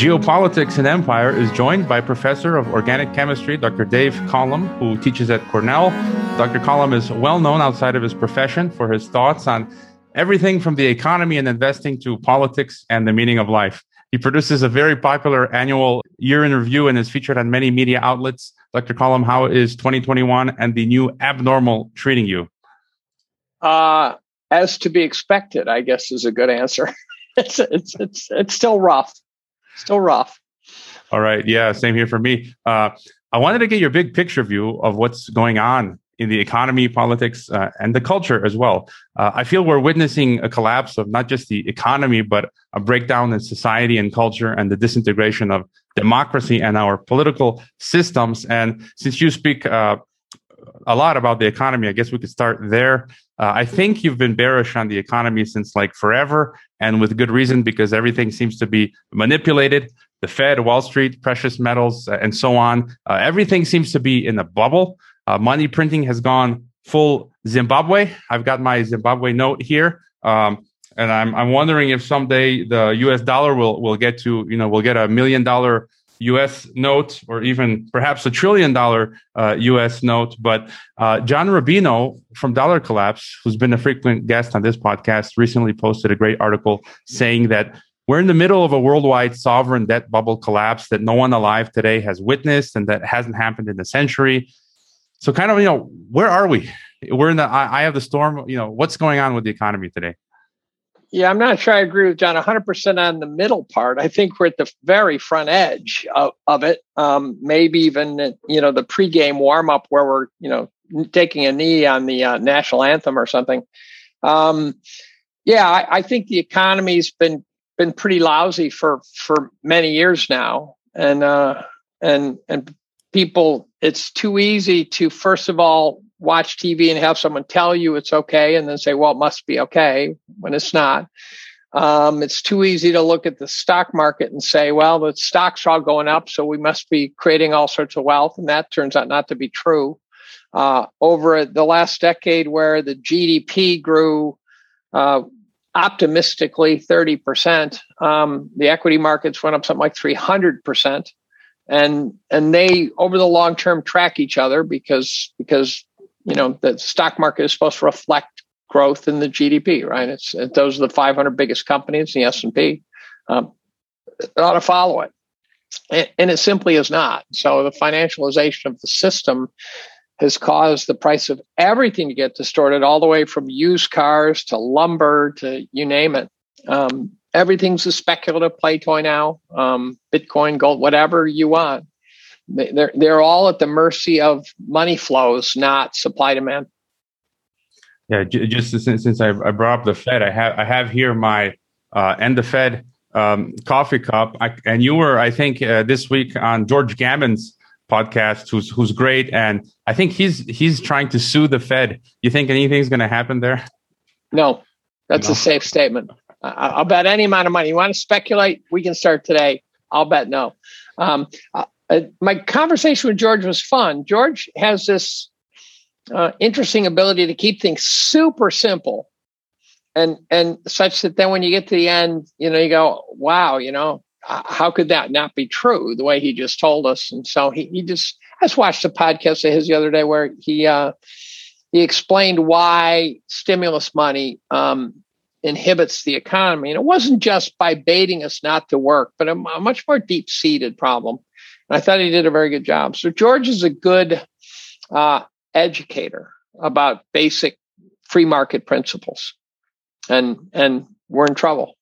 Geopolitics and Empire is joined by Professor of Organic Chemistry, Dr. Dave Collum, who teaches at Cornell. Dr. Collum is well known outside of his profession for his thoughts on everything from the economy and investing to politics and the meaning of life. He produces a very popular annual year in review and is featured on many media outlets. Dr. Collum, how is 2021 and the new abnormal treating you? Uh, as to be expected, I guess is a good answer. it's, it's, it's, it's still rough still rough. All right. Yeah. Same here for me. Uh, I wanted to get your big picture view of what's going on in the economy, politics, uh, and the culture as well. Uh, I feel we're witnessing a collapse of not just the economy, but a breakdown in society and culture and the disintegration of democracy and our political systems. And since you speak uh, a lot about the economy, I guess we could start there. Uh, I think you've been bearish on the economy since like forever, and with good reason because everything seems to be manipulated. The Fed, Wall Street, precious metals, uh, and so on. Uh, everything seems to be in a bubble. Uh, money printing has gone full Zimbabwe. I've got my Zimbabwe note here. Um, and I'm, I'm wondering if someday the US dollar will, will get to, you know, we'll get a million dollar US note or even perhaps a trillion dollar uh, US note. But uh, John Rubino from Dollar Collapse, who's been a frequent guest on this podcast, recently posted a great article saying that we're in the middle of a worldwide sovereign debt bubble collapse that no one alive today has witnessed and that hasn't happened in a century. So, kind of, you know, where are we? We're in the eye of the storm. You know, what's going on with the economy today? Yeah, I'm not sure I agree with John 100% on the middle part. I think we're at the very front edge of, of it. Um, maybe even, you know, the pregame warm up where we're, you know, taking a knee on the uh, national anthem or something. Um, yeah, I, I, think the economy's been been pretty lousy for for many years now, and uh, and and people, it's too easy to first of all watch TV and have someone tell you it's okay and then say, well, it must be okay when it's not. Um, it's too easy to look at the stock market and say, well, the stocks are all going up, so we must be creating all sorts of wealth. And that turns out not to be true. Uh, over the last decade, where the GDP grew uh, optimistically 30%, um, the equity markets went up something like 300%. And, and they over the long term track each other because, because you know the stock market is supposed to reflect growth in the GDP, right? It's it, those are the 500 biggest companies, the S and P. Um, ought to follow it, and, and it simply is not. So the financialization of the system has caused the price of everything to get distorted, all the way from used cars to lumber to you name it. Um, everything's a speculative play toy now. Um, Bitcoin, gold, whatever you want they're they're all at the mercy of money flows, not supply demand. Yeah, just since, since I, brought up the Fed, I have I have here my uh, and the Fed um, coffee cup, I, and you were I think uh, this week on George Gammon's podcast, who's who's great, and I think he's he's trying to sue the Fed. You think anything's going to happen there? No, that's no. a safe statement. I'll bet any amount of money. You want to speculate? We can start today. I'll bet no. Um, uh, my conversation with George was fun. George has this uh, interesting ability to keep things super simple, and and such that then when you get to the end, you know, you go, "Wow, you know, how could that not be true?" The way he just told us, and so he he just. I just watched a podcast of his the other day where he uh, he explained why stimulus money um, inhibits the economy, and it wasn't just by baiting us not to work, but a, a much more deep seated problem. I thought he did a very good job. So George is a good uh, educator about basic free market principles, and and we're in trouble.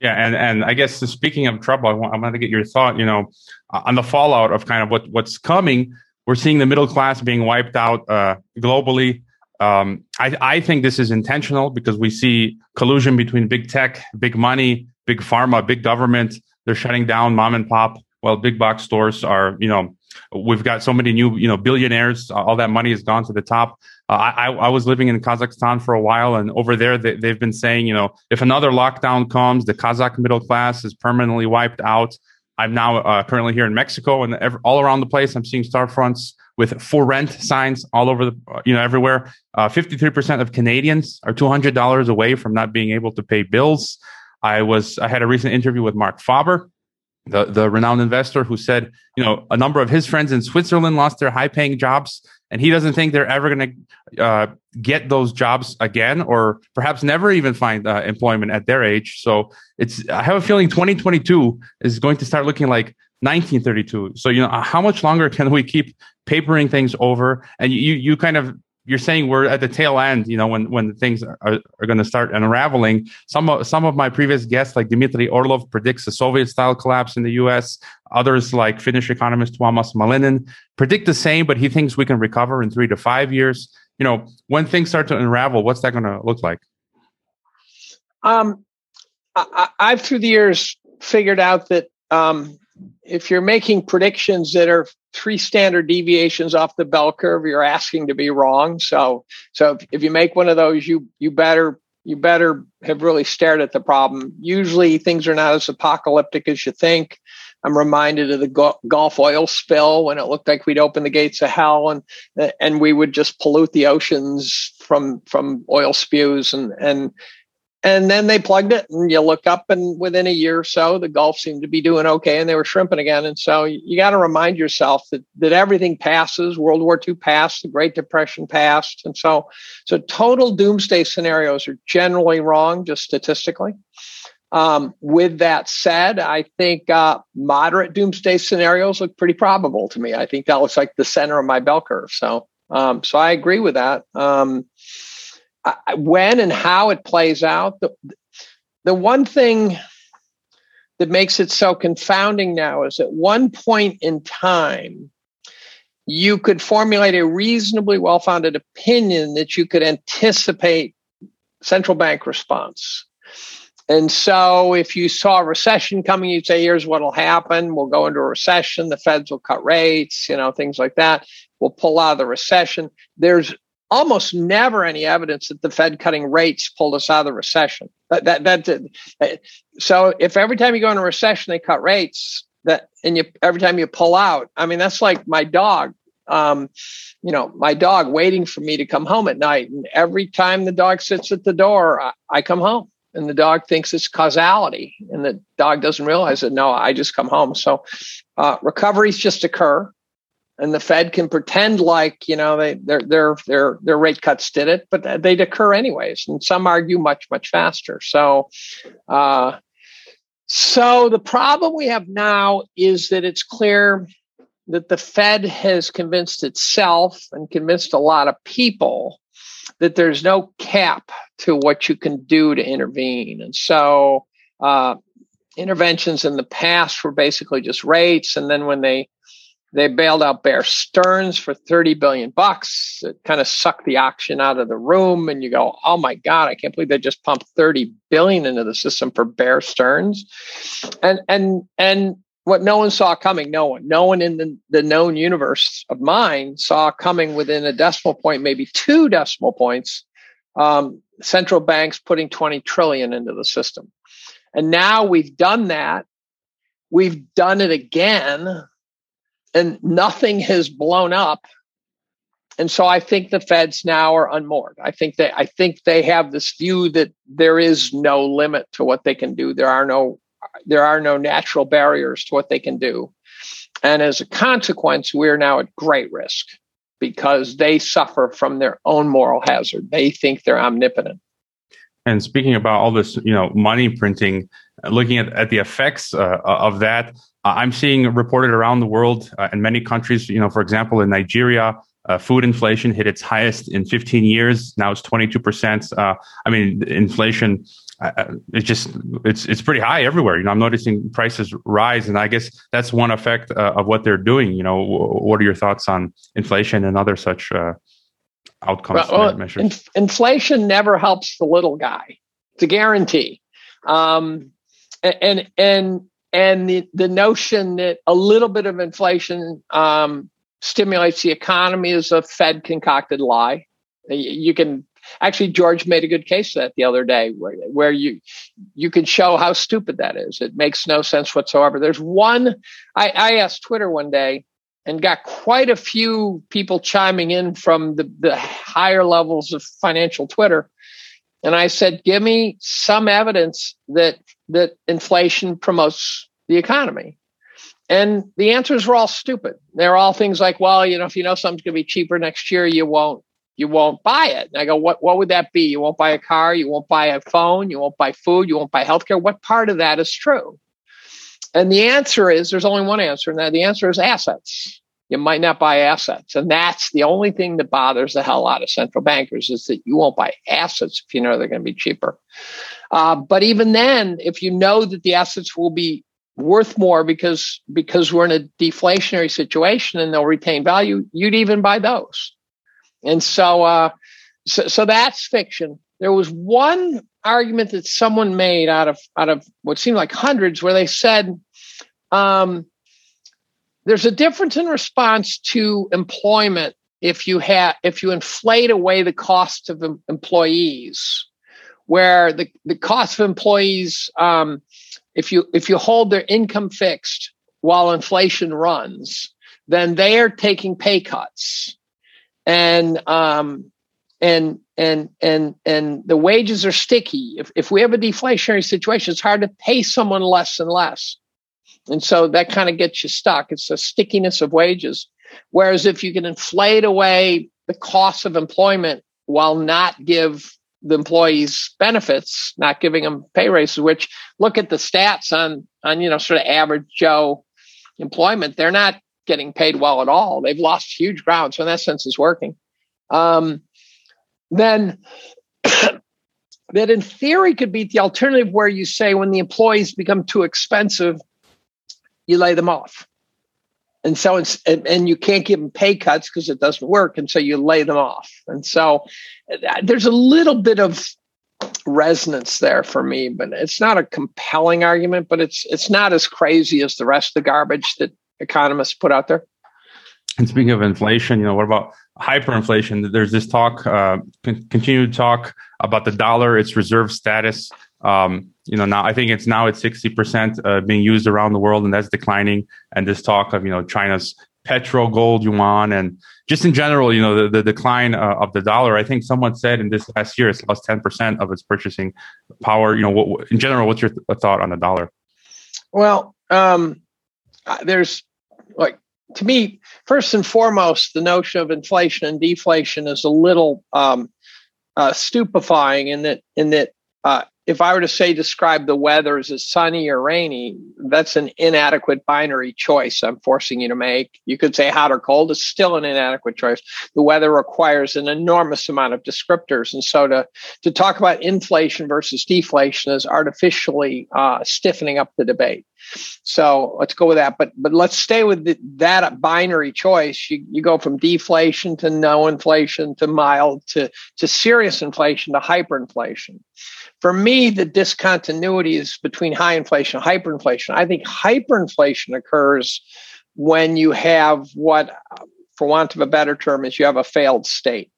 Yeah, and and I guess speaking of trouble, I want, I want to get your thought. You know, on the fallout of kind of what what's coming. We're seeing the middle class being wiped out uh, globally. Um, I, I think this is intentional because we see collusion between big tech, big money, big pharma, big government. They're shutting down mom and pop well, big box stores are, you know, we've got so many new, you know, billionaires. All that money has gone to the top. Uh, I, I was living in Kazakhstan for a while, and over there they, they've been saying, you know, if another lockdown comes, the Kazakh middle class is permanently wiped out. I'm now uh, currently here in Mexico, and every, all around the place, I'm seeing storefronts with for rent signs all over the, you know, everywhere. Uh, 53% of Canadians are $200 away from not being able to pay bills. I was, I had a recent interview with Marc Faber, the the renowned investor who said, you know, a number of his friends in Switzerland lost their high paying jobs, and he doesn't think they're ever going to uh, get those jobs again, or perhaps never even find uh, employment at their age. So it's I have a feeling 2022 is going to start looking like 1932. So you know, how much longer can we keep papering things over? And you you kind of you're saying we're at the tail end, you know, when when things are, are going to start unraveling. Some of some of my previous guests, like Dmitry Orlov, predicts a Soviet-style collapse in the U.S. Others, like Finnish economist Tuomas Malinen, predict the same, but he thinks we can recover in three to five years. You know, when things start to unravel, what's that going to look like? Um, I, have through the years figured out that um, if you're making predictions that are three standard deviations off the bell curve, you're asking to be wrong. So, so if, if you make one of those, you you better you better have really stared at the problem. Usually, things are not as apocalyptic as you think. I'm reminded of the Gulf oil spill when it looked like we'd open the gates of hell and and we would just pollute the oceans from from oil spews and and and then they plugged it, and you look up, and within a year or so, the Gulf seemed to be doing okay, and they were shrimping again. And so you got to remind yourself that that everything passes. World War II passed, the Great Depression passed, and so so total doomsday scenarios are generally wrong, just statistically. Um, with that said, I think uh, moderate doomsday scenarios look pretty probable to me. I think that looks like the center of my bell curve. So, um, so I agree with that. Um, when and how it plays out. The, the one thing that makes it so confounding now is at one point in time, you could formulate a reasonably well founded opinion that you could anticipate central bank response. And so if you saw a recession coming, you'd say, here's what'll happen. We'll go into a recession. The feds will cut rates, you know, things like that. We'll pull out of the recession. There's almost never any evidence that the Fed cutting rates pulled us out of the recession. That, that, that, so if every time you go in a recession they cut rates, that and you every time you pull out, I mean that's like my dog. Um, you know, my dog waiting for me to come home at night, and every time the dog sits at the door, I, I come home. And the dog thinks it's causality, and the dog doesn't realize that. No, I just come home. So uh, recoveries just occur and the Fed can pretend like you know they their their their their rate cuts did it, but they'd occur anyways, and some argue much much faster. So, uh, so the problem we have now is that it's clear that the Fed has convinced itself and convinced a lot of people that there's no cap to what you can do to intervene, and so. Uh, interventions in the past were basically just rates and then when they they bailed out Bear Stearns for 30 billion bucks. It kind of sucked the auction out of the room. And you go, oh my God, I can't believe they just pumped 30 billion into the system for Bear Stearns. And and and what no one saw coming, no one, no one in the, the known universe of mine saw coming within a decimal point, maybe two decimal points, um, central banks putting 20 trillion into the system. And now we've done that. We've done it again and nothing has blown up. And so I think the feds now are unmoored. I think they I think they have this view that there is no limit to what they can do. There are no there are no natural barriers to what they can do. And as a consequence, we're now at great risk because they suffer from their own moral hazard. They think they're omnipotent. And speaking about all this, you know, money printing, looking at, at the effects uh, of that, uh, I'm seeing reported around the world uh, in many countries. You know, for example, in Nigeria, uh, food inflation hit its highest in 15 years. Now it's 22 percent. Uh, I mean, inflation. Uh, it's just it's it's pretty high everywhere. You know, I'm noticing prices rise, and I guess that's one effect of what they're doing. You know, what are your thoughts on inflation and other such outcomes well, measures? Inf- inflation never helps the little guy. It's a guarantee. Um, and and and the, the notion that a little bit of inflation um, stimulates the economy is a Fed concocted lie. You can actually George made a good case for that the other day, where, where you you can show how stupid that is. It makes no sense whatsoever. There's one I, I asked Twitter one day and got quite a few people chiming in from the, the higher levels of financial Twitter. And I said, give me some evidence that that inflation promotes the economy. and the answers were all stupid. They're all things like, well, you know, if you know something's going to be cheaper next year, you won't you won't buy it. And I go, what what would that be? You won't buy a car, you won't buy a phone, you won't buy food, you won't buy healthcare. What part of that is true? And the answer is there's only one answer, and that the answer is assets. You might not buy assets. And that's the only thing that bothers the hell out of central bankers is that you won't buy assets if you know they're going to be cheaper. Uh, but even then, if you know that the assets will be worth more because because we're in a deflationary situation and they'll retain value, you'd even buy those. And so, uh, so, so that's fiction. There was one argument that someone made out of out of what seemed like hundreds, where they said, um, "There's a difference in response to employment if you have if you inflate away the cost of em- employees, where the the cost of employees, um, if you if you hold their income fixed while inflation runs, then they are taking pay cuts." and um, and and and and the wages are sticky. If if we have a deflationary situation, it's hard to pay someone less and less, and so that kind of gets you stuck. It's the stickiness of wages. Whereas if you can inflate away the cost of employment while not give the employees benefits, not giving them pay raises, which look at the stats on on you know sort of average Joe employment, they're not getting paid well at all. They've lost huge ground. So in that sense, it's working. Um, then that in theory could be the alternative where you say when the employees become too expensive, you lay them off. And so it's, and, and you can't give them pay cuts because it doesn't work. And so you lay them off. And so uh, there's a little bit of resonance there for me, but it's not a compelling argument, but it's it's not as crazy as the rest of the garbage that economists put out there. And speaking of inflation, you know, what about hyperinflation? There's this talk, uh, con- continued talk about the dollar, its reserve status. Um, you know, now I think it's now at 60% uh, being used around the world and that's declining. And this talk of, you know, China's petro gold yuan and just in general, you know, the, the decline uh, of the dollar. I think someone said in this last year, it's lost 10% of its purchasing power. You know, what, in general, what's your th- thought on the dollar? Well, um, there's like to me, first and foremost, the notion of inflation and deflation is a little um, uh, stupefying in that in that uh, if I were to say describe the weather as sunny or rainy, that's an inadequate binary choice I'm forcing you to make. You could say hot or cold is still an inadequate choice. The weather requires an enormous amount of descriptors. And so to, to talk about inflation versus deflation is artificially uh, stiffening up the debate. So let's go with that. But but let's stay with the, that binary choice. You, you go from deflation to no inflation to mild to, to serious inflation to hyperinflation for me, the discontinuity is between high inflation and hyperinflation. I think hyperinflation occurs when you have what, for want of a better term, is you have a failed state.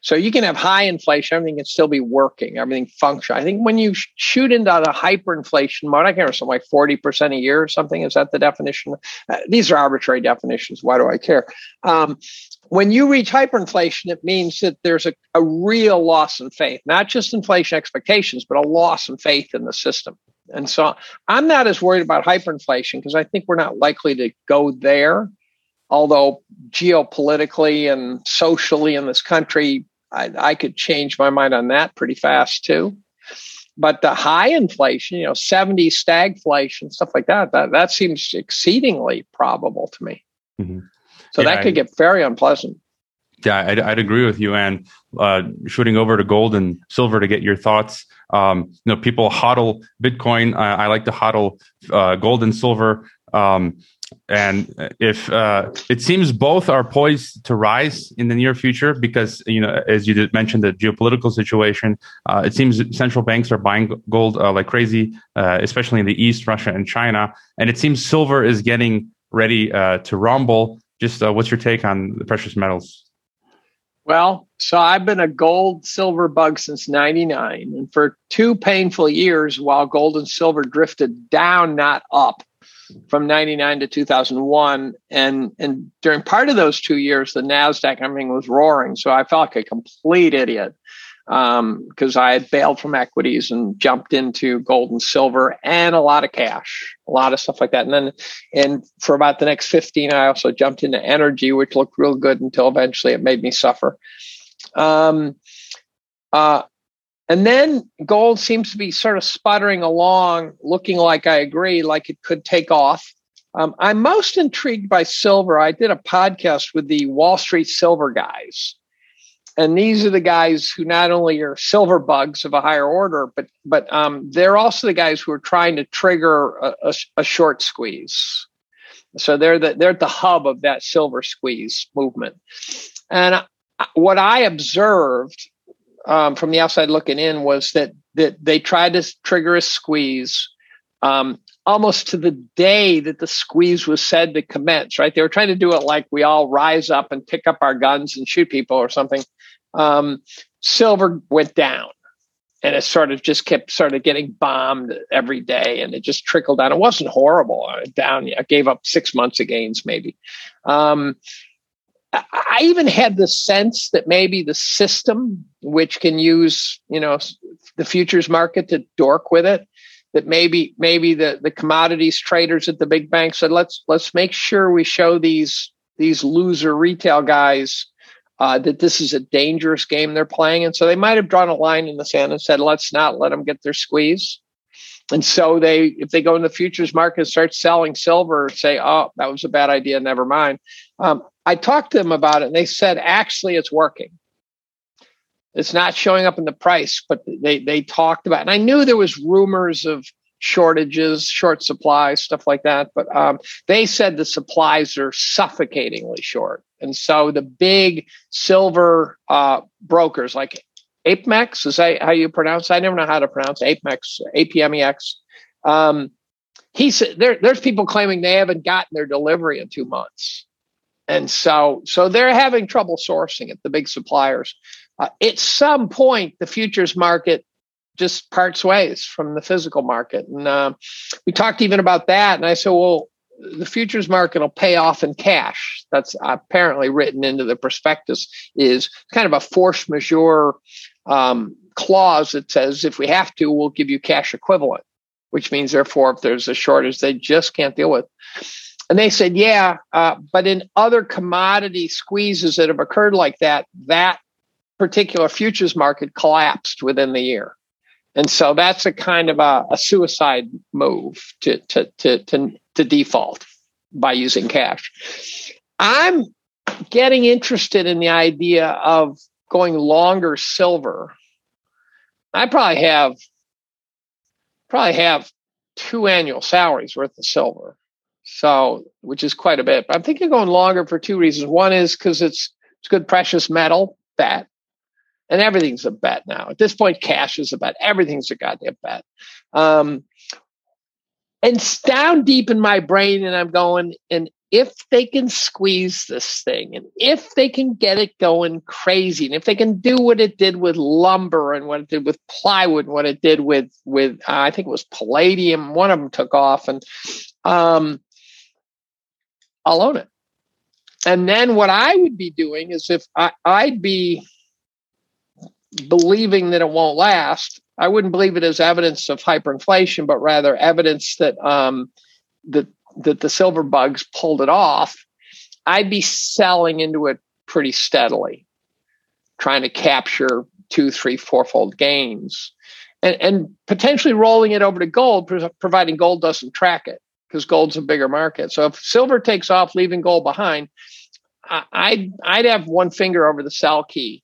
So you can have high inflation, everything can still be working, everything function. I think when you shoot into the hyperinflation mode, I can't remember something like 40% a year or something. Is that the definition? Uh, these are arbitrary definitions. Why do I care? Um, when you reach hyperinflation, it means that there's a, a real loss in faith, not just inflation expectations, but a loss in faith in the system. And so I'm not as worried about hyperinflation because I think we're not likely to go there. Although geopolitically and socially in this country, I, I could change my mind on that pretty fast too. But the high inflation, you know, 70 stagflation, stuff like that, that, that seems exceedingly probable to me. Mm-hmm. So yeah, that could get very unpleasant. Yeah, I'd, I'd agree with you. And uh, shooting over to gold and silver to get your thoughts. Um, you know, people hodl Bitcoin. I, I like to hodl uh, gold and silver. Um, and if uh, it seems both are poised to rise in the near future because you know as you did mention the geopolitical situation uh, it seems central banks are buying gold uh, like crazy uh, especially in the east russia and china and it seems silver is getting ready uh, to rumble just uh, what's your take on the precious metals? Well, so I've been a gold silver bug since 99. And for two painful years, while gold and silver drifted down, not up, from 99 to 2001 and and during part of those two years the nasdaq everything was roaring so i felt like a complete idiot because um, I had bailed from equities and jumped into gold and silver and a lot of cash, a lot of stuff like that. And then, and for about the next 15, I also jumped into energy, which looked real good until eventually it made me suffer. Um, uh, and then gold seems to be sort of sputtering along, looking like I agree, like it could take off. Um, I'm most intrigued by silver. I did a podcast with the Wall Street Silver guys and these are the guys who not only are silver bugs of a higher order, but but um, they're also the guys who are trying to trigger a, a, a, short squeeze. So they're the, they're at the hub of that silver squeeze movement. And what I observed um, from the outside looking in was that that they tried to trigger a squeeze um, almost to the day that the squeeze was said to commence, right? They were trying to do it like we all rise up and pick up our guns and shoot people or something. Um, silver went down and it sort of just kept sort of getting bombed every day and it just trickled down. It wasn't horrible. Down, I gave up six months of gains maybe. I even had the sense that maybe the system, which can use, you know, the futures market to dork with it, that maybe maybe the the commodities traders at the big banks said let's let's make sure we show these these loser retail guys uh, that this is a dangerous game they're playing, and so they might have drawn a line in the sand and said let's not let them get their squeeze. And so they, if they go in the futures market and start selling silver, say, "Oh, that was a bad idea. Never mind." Um, I talked to them about it, and they said, "Actually, it's working." It's not showing up in the price, but they they talked about. It. And I knew there was rumors of shortages, short supply, stuff like that. But um, they said the supplies are suffocatingly short, and so the big silver uh, brokers like APMEX is that how you pronounce? It? I never know how to pronounce APMEX, APMEX. Um, he said there, there's people claiming they haven't gotten their delivery in two months. And so, so they're having trouble sourcing it, the big suppliers uh, at some point, the futures market just parts ways from the physical market. And uh, we talked even about that. And I said, well, the futures market will pay off in cash. That's apparently written into the prospectus is kind of a force majeure um, clause that says if we have to, we'll give you cash equivalent, which means therefore if there's a shortage they just can't deal with. And they said, yeah, uh, but in other commodity squeezes that have occurred like that, that particular futures market collapsed within the year. And so that's a kind of a, a suicide move to, to, to, to, to default by using cash. I'm getting interested in the idea of going longer silver. I probably have probably have two annual salaries worth of silver. So, which is quite a bit. But I'm thinking going longer for two reasons. One is because it's it's good precious metal that and everything's a bet now. At this point, cash is a bet. Everything's a goddamn bet. Um, and it's down deep in my brain, and I'm going, and if they can squeeze this thing, and if they can get it going crazy, and if they can do what it did with lumber and what it did with plywood, and what it did with with uh, I think it was palladium, one of them took off, and um, I'll own it. And then what I would be doing is if I, I'd be believing that it won't last, I wouldn't believe it as evidence of hyperinflation, but rather evidence that um, that that the silver bugs pulled it off. I'd be selling into it pretty steadily, trying to capture two, three, fourfold gains, and, and potentially rolling it over to gold, providing gold doesn't track it because gold's a bigger market. So if silver takes off, leaving gold behind, I'd I'd have one finger over the sell key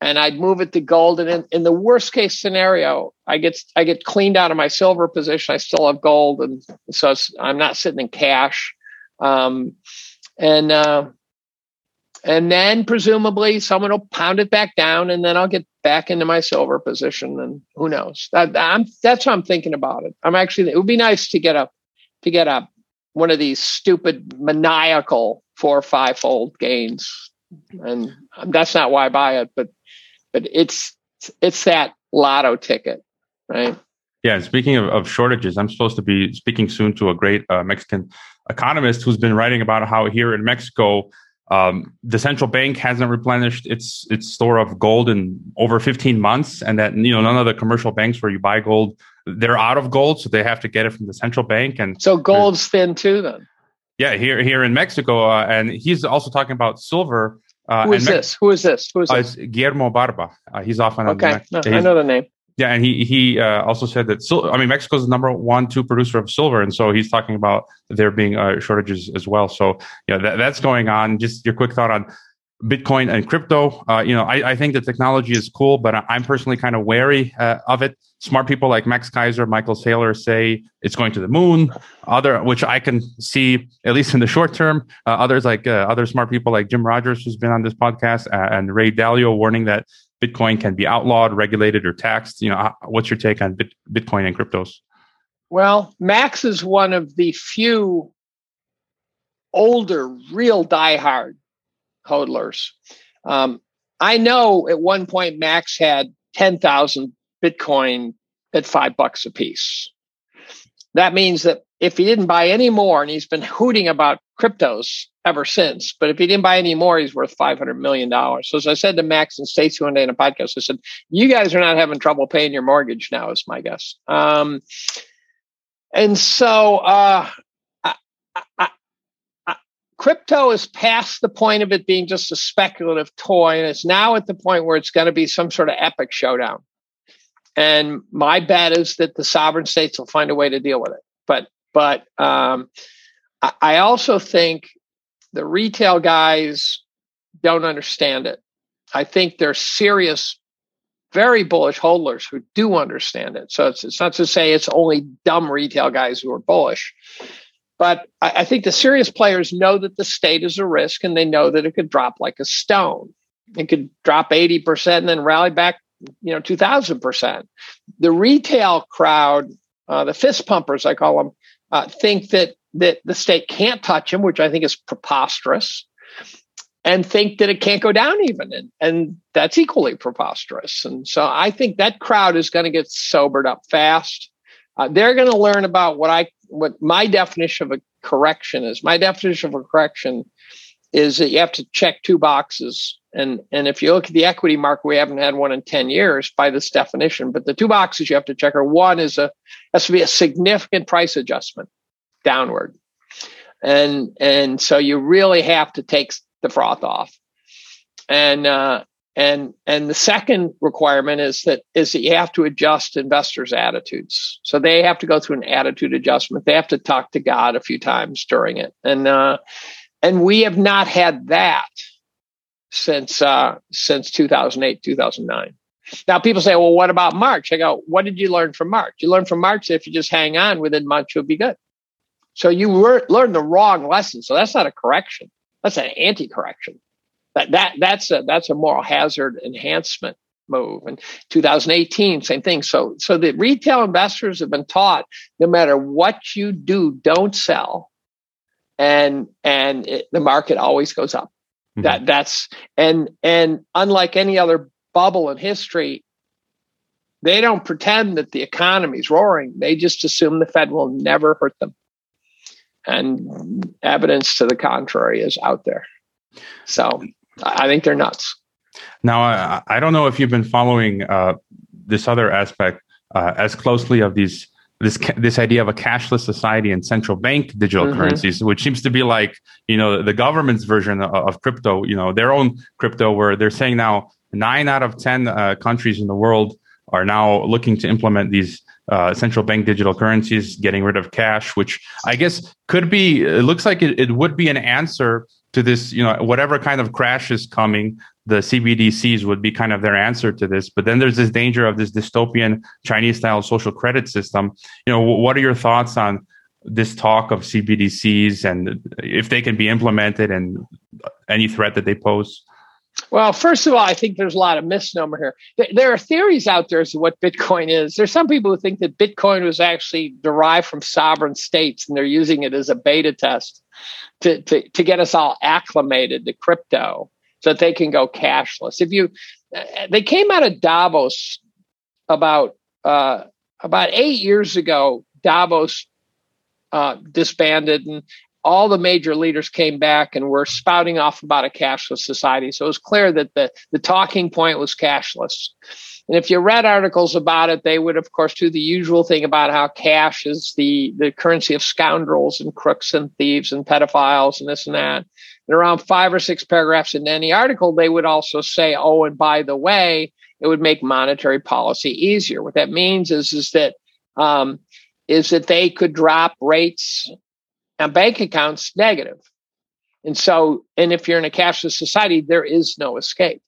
and I'd move it to gold. And in, in, the worst case scenario, I get I get cleaned out of my silver position. I still have gold, and so I'm not sitting in cash. Um, and uh, and then presumably someone will pound it back down, and then I'll get back into my silver position. And who knows? That, I'm, that's how I'm thinking about it. I'm actually. It would be nice to get a to get a one of these stupid maniacal four or five fold gains and that's not why I buy it, but but it's it's that lotto ticket, right? Yeah. Speaking of, of shortages, I'm supposed to be speaking soon to a great uh, Mexican economist who's been writing about how here in Mexico um, the central bank hasn't replenished its its store of gold in over 15 months, and that you know none of the commercial banks where you buy gold they're out of gold, so they have to get it from the central bank. And so gold's thin too, then. Yeah, here here in Mexico, uh, and he's also talking about silver. Uh, Who is this? Who is this? Who is uh, this? Guillermo Barba. Uh, he's off on. Okay, no, I know the name. Yeah, and he he uh, also said that sil- I mean Mexico's the number one two producer of silver, and so he's talking about there being uh, shortages as well. So yeah, that, that's going on. Just your quick thought on Bitcoin and crypto. Uh, you know, I, I, think the technology is cool, but I'm personally kind of wary uh, of it. Smart people like Max Keiser, Michael Saylor say it's going to the moon. Other, which I can see at least in the short term. Uh, others like uh, other smart people like Jim Rogers, who's been on this podcast, and Ray Dalio, warning that Bitcoin can be outlawed, regulated, or taxed. You know, what's your take on Bit- Bitcoin and cryptos? Well, Max is one of the few older, real diehard hodlers. Um, I know at one point Max had 10,000 Bitcoin at five bucks a piece. That means that if he didn't buy any more, and he's been hooting about cryptos ever since, but if he didn't buy any more, he's worth $500 million. So as I said to Max and Stacy one day in a podcast, I said, you guys are not having trouble paying your mortgage now is my guess. Um, and so, uh, I, I, crypto is past the point of it being just a speculative toy and it's now at the point where it's going to be some sort of epic showdown and my bet is that the sovereign states will find a way to deal with it but but um, I, also think the retail guys don't understand it i think they're serious very bullish holders who do understand it so it's, it's not to say it's only dumb retail guys who are bullish but I, I think the serious players know that the state is a risk and they know that it could drop like a stone. It could drop 80% and then rally back, you know, 2000%. The retail crowd, uh, the fist pumpers, I call them, uh, think that, that the state can't touch him, which I think is preposterous and think that it can't go down even. And, and that's equally preposterous. And so I think that crowd is going to get sobered up fast. Uh, they're going to learn about what I what my definition of a correction is. My definition of a correction is that you have to check two boxes. And, and if you look at the equity market, we haven't had one in 10 years by this definition. But the two boxes you have to check are one is a has to be a significant price adjustment downward. And and so you really have to take the froth off. And uh, and and the second requirement is that is that you have to adjust investors' attitudes. So they have to go through an attitude adjustment. They have to talk to God a few times during it, and uh, and we have not had that since uh, since 2008 2009. Now people say, well, what about March? I go, what did you learn from March? You learned from March that if you just hang on within March, you'll be good. So you learned the wrong lesson. So that's not a correction. That's an anti-correction that, that that's a that's a moral hazard enhancement move. And 2018, same thing. So so the retail investors have been taught no matter what you do, don't sell, and and it, the market always goes up. Mm-hmm. That that's and and unlike any other bubble in history, they don't pretend that the economy's roaring. They just assume the Fed will never hurt them. And evidence to the contrary is out there. So I think they're nuts. Now, I, I don't know if you've been following uh, this other aspect uh, as closely of these this this idea of a cashless society and central bank digital mm-hmm. currencies, which seems to be like you know the government's version of, of, crypto. You know their own crypto, where they're saying now nine out of ten uh, countries in the world are now looking to implement these uh, central bank digital currencies, getting rid of cash, which I guess could be. It looks like it, it would be an answer to this, you know, whatever kind of crash is coming, the CBDCs would be kind of their answer to this. But then there's this danger of this dystopian Chinese style social credit system. You know, what are your thoughts on this talk of CBDCs and if they can be implemented and any threat that they pose? Well, first of all, I think there's a lot of misnomer here. There are theories out there as to what Bitcoin is. There's some people who think that Bitcoin was actually derived from sovereign states and they're using it as a beta test to, to, to get us all acclimated to crypto so that they can go cashless. If you, they came out of Davos about, uh, about eight years ago, Davos uh, disbanded and all the major leaders came back and were spouting off about a cashless society. So it was clear that the, the talking point was cashless. And if you read articles about it, they would, of course, do the usual thing about how cash is the, the currency of scoundrels and crooks and thieves and pedophiles and this and that. And around five or six paragraphs in any article, they would also say, oh, and by the way, it would make monetary policy easier. What that means is, is that um, is that they could drop rates on bank accounts negative. And so, and if you're in a cashless society, there is no escape.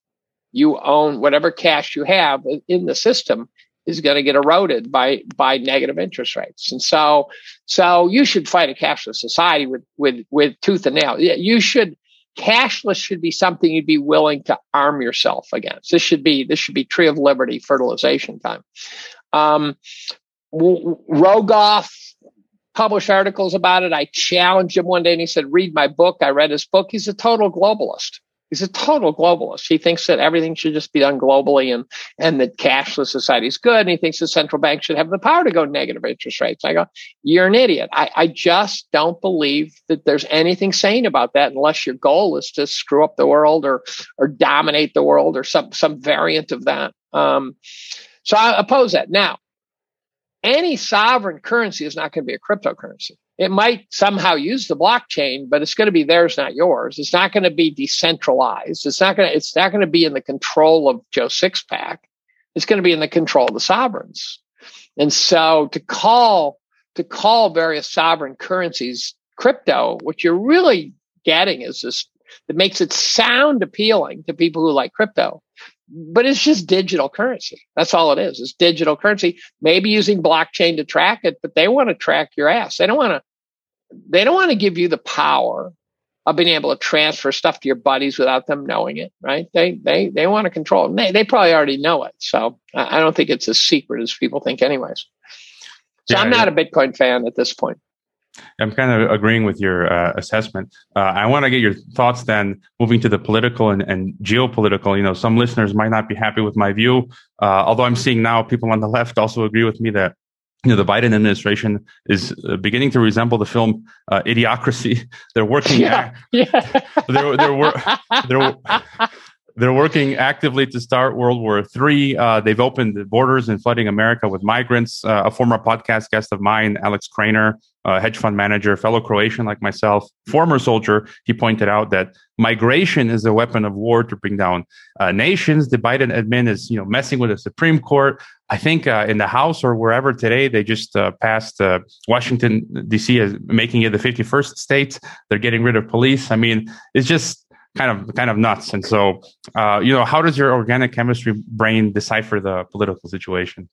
You own whatever cash you have in the system is going to get eroded by by negative interest rates. And so, so you should fight a cashless society with with with tooth and nail. You should cashless should be something you'd be willing to arm yourself against. This should be this should be tree of liberty fertilization time. Um, Rogoff published articles about it. I challenged him one day and he said, read my book. I read his book. He's a total globalist. He's a total globalist. He thinks that everything should just be done globally and, and that cashless society is good. And he thinks the central bank should have the power to go negative interest rates. I go, you're an idiot. I, I just don't believe that there's anything sane about that unless your goal is to screw up the world or, or dominate the world or some, some variant of that. Um, so I oppose that. Now, any sovereign currency is not going to be a cryptocurrency. It might somehow use the blockchain, but it's going to be theirs, not yours. It's not going to be decentralized. It's not going to, it's not going to be in the control of Joe Sixpack. It's going to be in the control of the sovereigns. And so to call, to call various sovereign currencies crypto, what you're really getting is this that makes it sound appealing to people who like crypto but it's just digital currency. That's all it is. It's digital currency. Maybe using blockchain to track it, but they want to track your ass. They don't want to. They don't want to give you the power of being able to transfer stuff to your buddies without them knowing it. Right? They they they want to control. It. They they probably already know it. So I don't think it's as secret as people think, anyways. So yeah, I'm not yeah. a Bitcoin fan at this point. I'm kind of agreeing with your uh, assessment. Uh, I want to get your thoughts then, moving to the political and, and, geopolitical. You know, some listeners might not be happy with my view, uh, although I'm seeing now people on the left also agree with me that you know the Biden administration is uh, beginning to resemble the film uh, Idiocracy. They're working. Yeah, yeah. they're they're, wor- they're they're working actively to start World War III. Uh, they've opened the borders and flooding America with migrants. Uh, a former podcast guest of mine, Alex Krainer, a hedge fund manager, fellow Croatian like myself, former soldier, he pointed out that migration is a weapon of war to bring down uh, nations. The Biden admin is, you know, messing with the Supreme Court. I think uh, in the House or wherever today, they just uh, passed uh, Washington D.C. as making it the 51st state. They're getting rid of police. I mean, it's just kind of kind of nuts. And so, uh, you know, how does your organic chemistry brain decipher the political situation?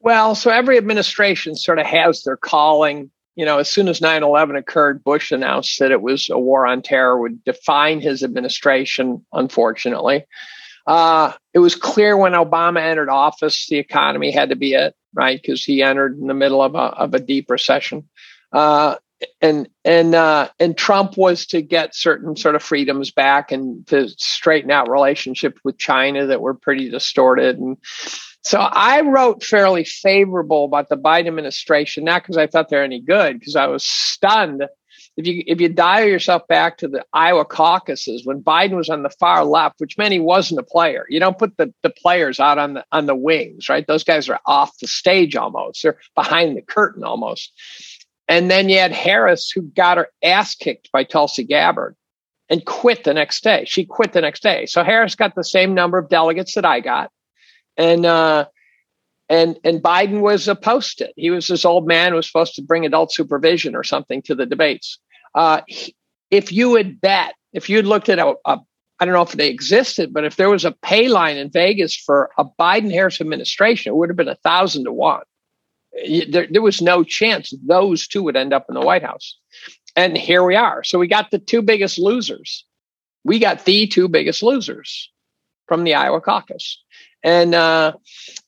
Well, so every administration sort of has their calling. You know, as soon as 9 11 occurred, Bush announced that it was a war on terror, would define his administration, unfortunately. Uh, it was clear when Obama entered office, the economy had to be it, right? Because he entered in the middle of a, of a deep recession. Uh, and and uh, and Trump was to get certain sort of freedoms back and to straighten out relationships with China that were pretty distorted. And so I wrote fairly favorable about the Biden administration, not because I thought they're any good, because I was stunned. If you if you dial yourself back to the Iowa caucuses when Biden was on the far left, which meant he wasn't a player. You don't put the, the players out on the on the wings, right? Those guys are off the stage almost. They're behind the curtain almost. And then you had Harris, who got her ass kicked by Tulsi Gabbard and quit the next day. She quit the next day. So Harris got the same number of delegates that I got. And, uh, and, and Biden was opposed to it. He was this old man who was supposed to bring adult supervision or something to the debates. Uh, if you had bet, if you'd looked at a, a I don't know if they existed, but if there was a pay line in Vegas for a Biden Harris administration, it would have been a thousand to one there, there was no chance those two would end up in the White House. And here we are. So we got the two biggest losers. We got the two biggest losers from the Iowa caucus. And uh,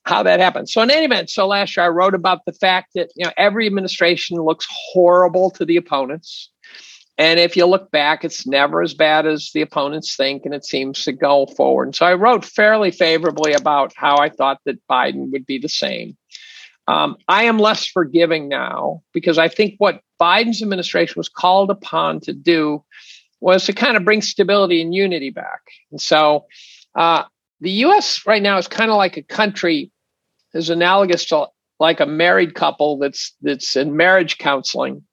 how that happened. So in any event, so last year I wrote about the fact that you know every administration looks horrible to the opponents. And if you look back, it's never as bad as the opponents think, and it seems to go forward. And so I wrote fairly favorably about how I thought that Biden would be the same. Um, I am less forgiving now because I think what Biden's administration was called upon to do was to kind of bring stability and unity back. And so uh, the U.S. right now is kind of like a country is analogous to like a married couple that's that's in marriage counseling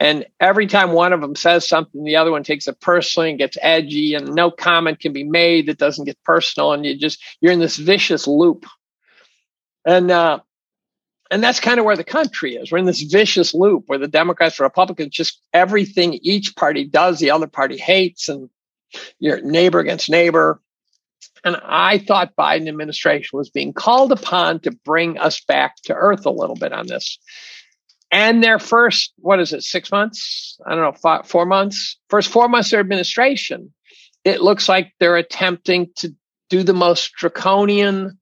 and every time one of them says something, the other one takes it personally and gets edgy, and no comment can be made that doesn't get personal, and you just you're in this vicious loop. And uh, and that's kind of where the country is. We're in this vicious loop where the Democrats Republicans just everything each party does, the other party hates, and you're neighbor against neighbor. And I thought Biden administration was being called upon to bring us back to earth a little bit on this. And their first what is it six months? I don't know five, four months? First four months of their administration it looks like they're attempting to do the most draconian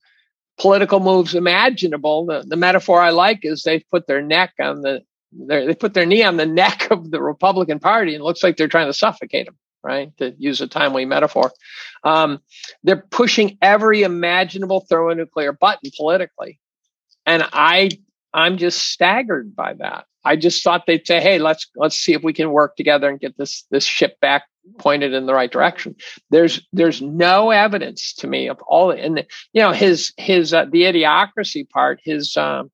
political moves imaginable. The, the metaphor i like is they put their neck on the they put their knee on the neck of the republican party and looks like they're trying to suffocate them right to use a timely metaphor um, they're pushing every imaginable thermonuclear button politically and i I'm just staggered by that. I just thought they'd say, "Hey, let's let's see if we can work together and get this this ship back pointed in the right direction." There's there's no evidence to me of all, and the, you know his his uh, the idiocracy part, his um,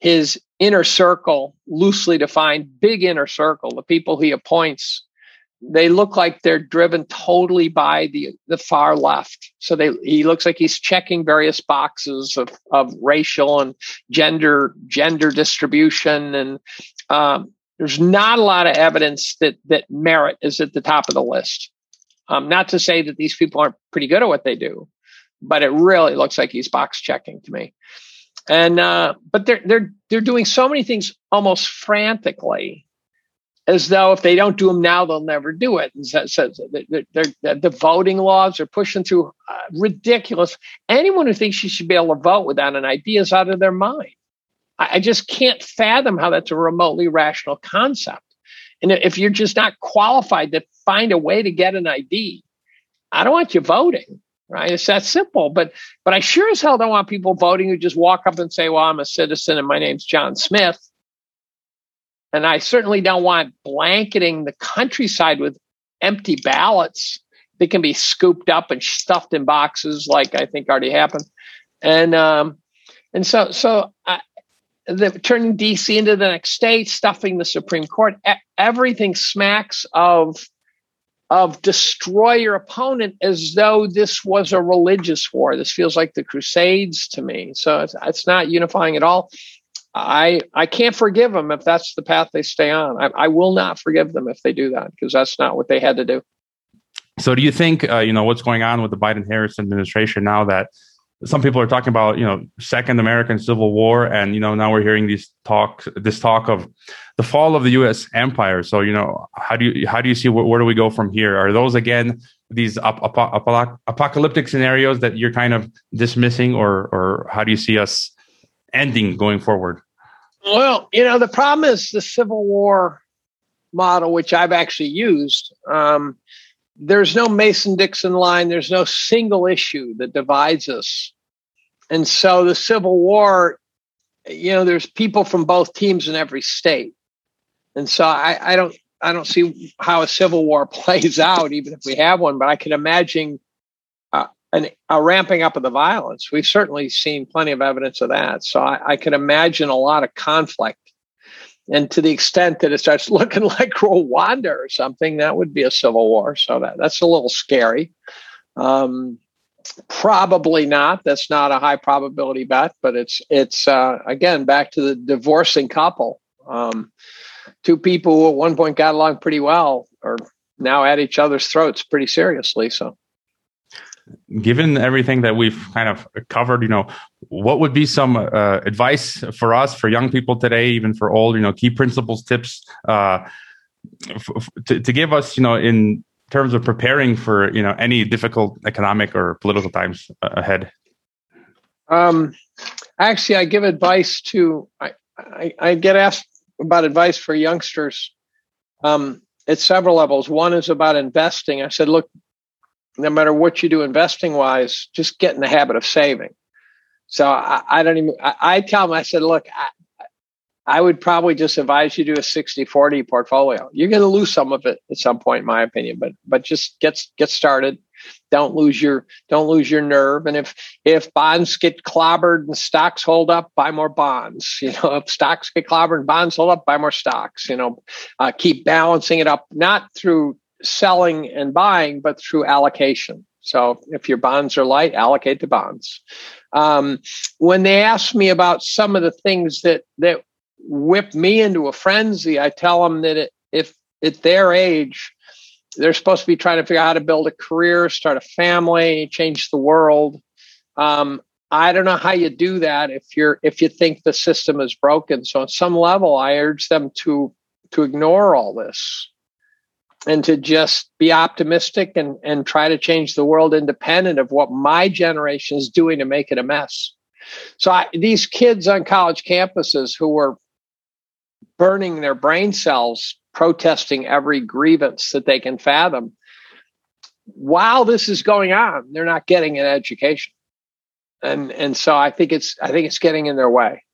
his inner circle, loosely defined, big inner circle, the people he appoints they look like they're driven totally by the the far left. So they he looks like he's checking various boxes of of racial and gender gender distribution, and um, there's not a lot of evidence that that merit is at the top of the list. Um, not to say that these people aren't pretty good at what they do, but it really looks like he's box checking to me. And uh, but they're they're they're doing so many things almost frantically as though if they don't do them now, they'll never do it. And so, so they're, they're, the voting laws are pushing through uh, ridiculous. Anyone who thinks you should be able to vote without an ID is out of their mind. I, I just can't fathom how that's a remotely rational concept. And if you're just not qualified to find a way to get an ID, I don't want you voting. Right? It's that simple. But but I sure as hell don't want people voting who just walk up and say, "Well, I'm a citizen and my name's John Smith." And I certainly don't want blanketing the countryside with empty ballots that can be scooped up and stuffed in boxes, like I think already happened. And um, and so so I, the, turning DC into the next state, stuffing the Supreme Court, everything smacks of of destroy your opponent as though this was a religious war. This feels like the Crusades to me. So it's, it's not unifying at all. I I can't forgive them if that's the path they stay on. I, I will not forgive them if they do that because that's not what they had to do. So, do you think uh, you know what's going on with the Biden Harris administration now that some people are talking about you know second American Civil War, and you know now we're hearing these talk this talk of the fall of the U.S. empire. So, you know how do you how do you see where, where do we go from here? Are those again these ap- ap- apocalyptic scenarios that you're kind of dismissing, or or how do you see us ending going forward? Well, you know, the problem is the Civil War model, which I've actually used. Um, there's no Mason Dixon line, there's no single issue that divides us. And so the Civil War, you know, there's people from both teams in every state. And so I, I don't I don't see how a civil war plays out, even if we have one, but I can imagine an, a ramping up of the violence. We've certainly seen plenty of evidence of that. So I, I can imagine a lot of conflict. And to the extent that it starts looking like Rwanda or something, that would be a civil war. So that, that's a little scary. Um, probably not. That's not a high probability bet, but it's it's uh, again back to the divorcing couple. Um, two people who at one point got along pretty well are now at each other's throats pretty seriously. So given everything that we've kind of covered, you know, what would be some uh, advice for us, for young people today, even for old, you know, key principles, tips uh, f- to, to give us, you know, in terms of preparing for, you know, any difficult economic or political times ahead? Um, actually, I give advice to, I, I, I get asked about advice for youngsters um, at several levels. One is about investing. I said, look, no matter what you do investing wise, just get in the habit of saving. So I, I don't even, I, I, tell them, I said, look, I, I would probably just advise you to do a 60 40 portfolio. You're going to lose some of it at some point, in my opinion, but, but just get, get started. Don't lose your, don't lose your nerve. And if, if bonds get clobbered and stocks hold up, buy more bonds. You know, if stocks get clobbered and bonds hold up, buy more stocks. You know, uh, keep balancing it up, not through selling and buying, but through allocation. So if your bonds are light, allocate to bonds. Um, when they ask me about some of the things that that whip me into a frenzy, I tell them that it, if at their age, they're supposed to be trying to figure out how to build a career, start a family, change the world. Um, I don't know how you do that if you're if you think the system is broken. So on some level, I urge them to to ignore all this and to just be optimistic and, and try to change the world independent of what my generation is doing to make it a mess. So I, these kids on college campuses who were burning their brain cells, protesting every grievance that they can fathom, while this is going on, they're not getting an education. And, and so I think it's, I think it's getting in their way.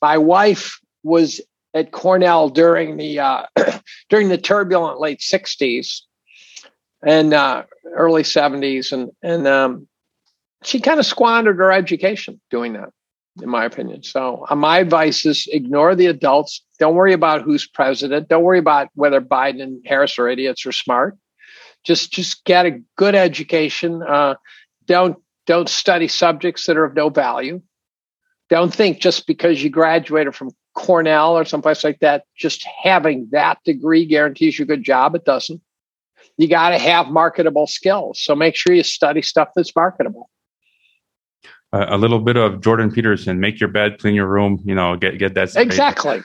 My wife was at Cornell during the uh, during the turbulent late '60s and uh, early '70s, and and um, she kind of squandered her education doing that, in my opinion. So uh, my advice is ignore the adults. Don't worry about who's president. Don't worry about whether Biden and Harris are idiots or smart. Just just get a good education. Uh, don't don't study subjects that are of no value. Don't think just because you graduated from Cornell or someplace like that, just having that degree guarantees you a good job. It doesn't. You got to have marketable skills. So make sure you study stuff that's marketable. Uh, a little bit of Jordan Peterson, make your bed, clean your room, you know, get, get that. Exactly.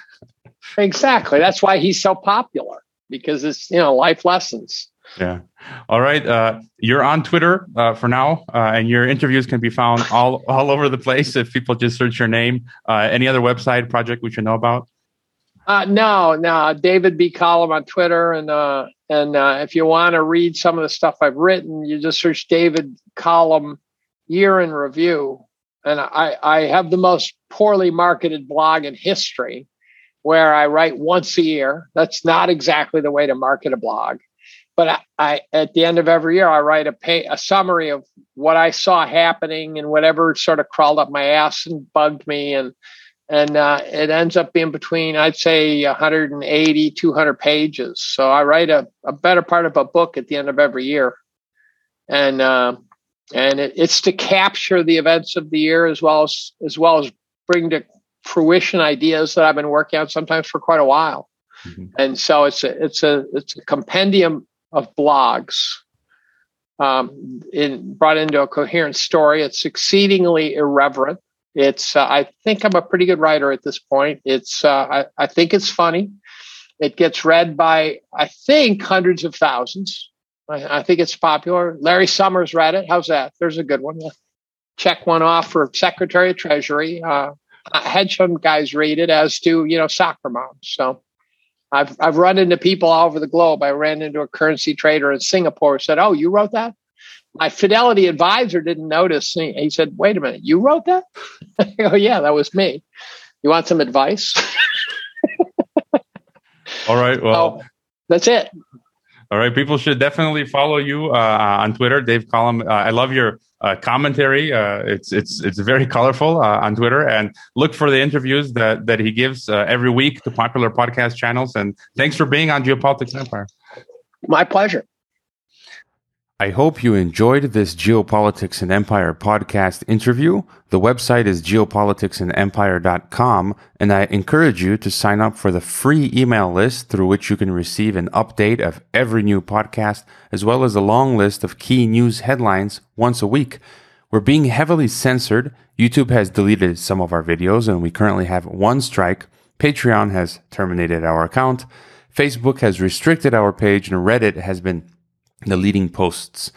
exactly. That's why he's so popular because it's, you know, life lessons. Yeah. All right. Uh, you're on Twitter uh, for now, uh, and your interviews can be found all all over the place if people just search your name. Uh, any other website project we should know about? Uh, no, no. David B. Collum on Twitter, and uh, and if you want to read some of the stuff I've written, you just search David Collum Year in Review, and I I have the most poorly marketed blog in history, where I write once a year. That's not exactly the way to market a blog but I, I, at the end of every year I write a pay, a summary of what I saw happening and whatever sort of crawled up my ass and bugged me and and uh, it ends up being between I'd say 180 200 pages so I write a, a better part of a book at the end of every year and uh, and it, it's to capture the events of the year as well as as well as bring to fruition ideas that I've been working on sometimes for quite a while. Mm-hmm. And so it's a it's a it's a compendium of blogs um, in, brought into a coherent story. It's exceedingly irreverent. It's uh, I think I'm a pretty good writer at this point. It's uh, I, I think it's funny. It gets read by I think hundreds of thousands. I, I, think it's popular. Larry Summers read it. How's that? There's a good one. Check one off for Secretary of Treasury. Uh, hedge fund guys read it, as do you know soccer moms. So I've I've run into people all over the globe. I ran into a currency trader in Singapore. Said, "Oh, you wrote that?" My Fidelity advisor didn't notice. He said, "Wait a minute, you wrote that?" oh, "Yeah, that was me." You want some advice? all right. Well, oh, that's it. All right, people should definitely follow you uh, on Twitter, Dave Collum. Uh, I love your uh, commentary. Uh, it's it's it's very colorful uh, on Twitter, and look for the interviews that that he gives uh, every week to popular podcast channels. And thanks for being on Geopolitics Empire. My pleasure. I hope you enjoyed this Geopolitics and Empire podcast interview. The website is geopoliticsandempire.com, and I encourage you to sign up for the free email list through which you can receive an update of every new podcast, as well as a long list of key news headlines once a week. We're being heavily censored. YouTube has deleted some of our videos, and we currently have one strike. Patreon has terminated our account. Facebook has restricted our page, and Reddit has been the leading posts.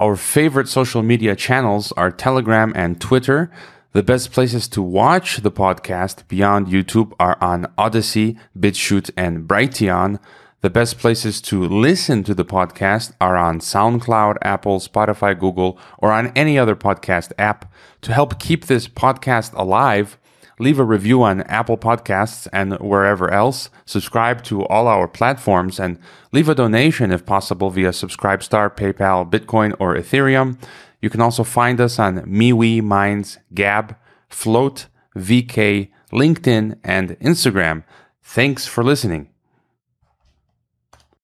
Our favorite social media channels are Telegram and Twitter. The best places to watch the podcast beyond YouTube are on Odysee, BitChute, and Brighteon. The best places to listen to the podcast are on SoundCloud, Apple, Spotify, Google, or on any other podcast app. To help keep this podcast alive, leave a review on Apple Podcasts and wherever else. Subscribe to all our platforms and leave a donation if possible via Subscribestar, PayPal, Bitcoin, or Ethereum. You can also find us on MeWe, Minds, Gab, Flote, VK, LinkedIn, and Instagram. Thanks for listening.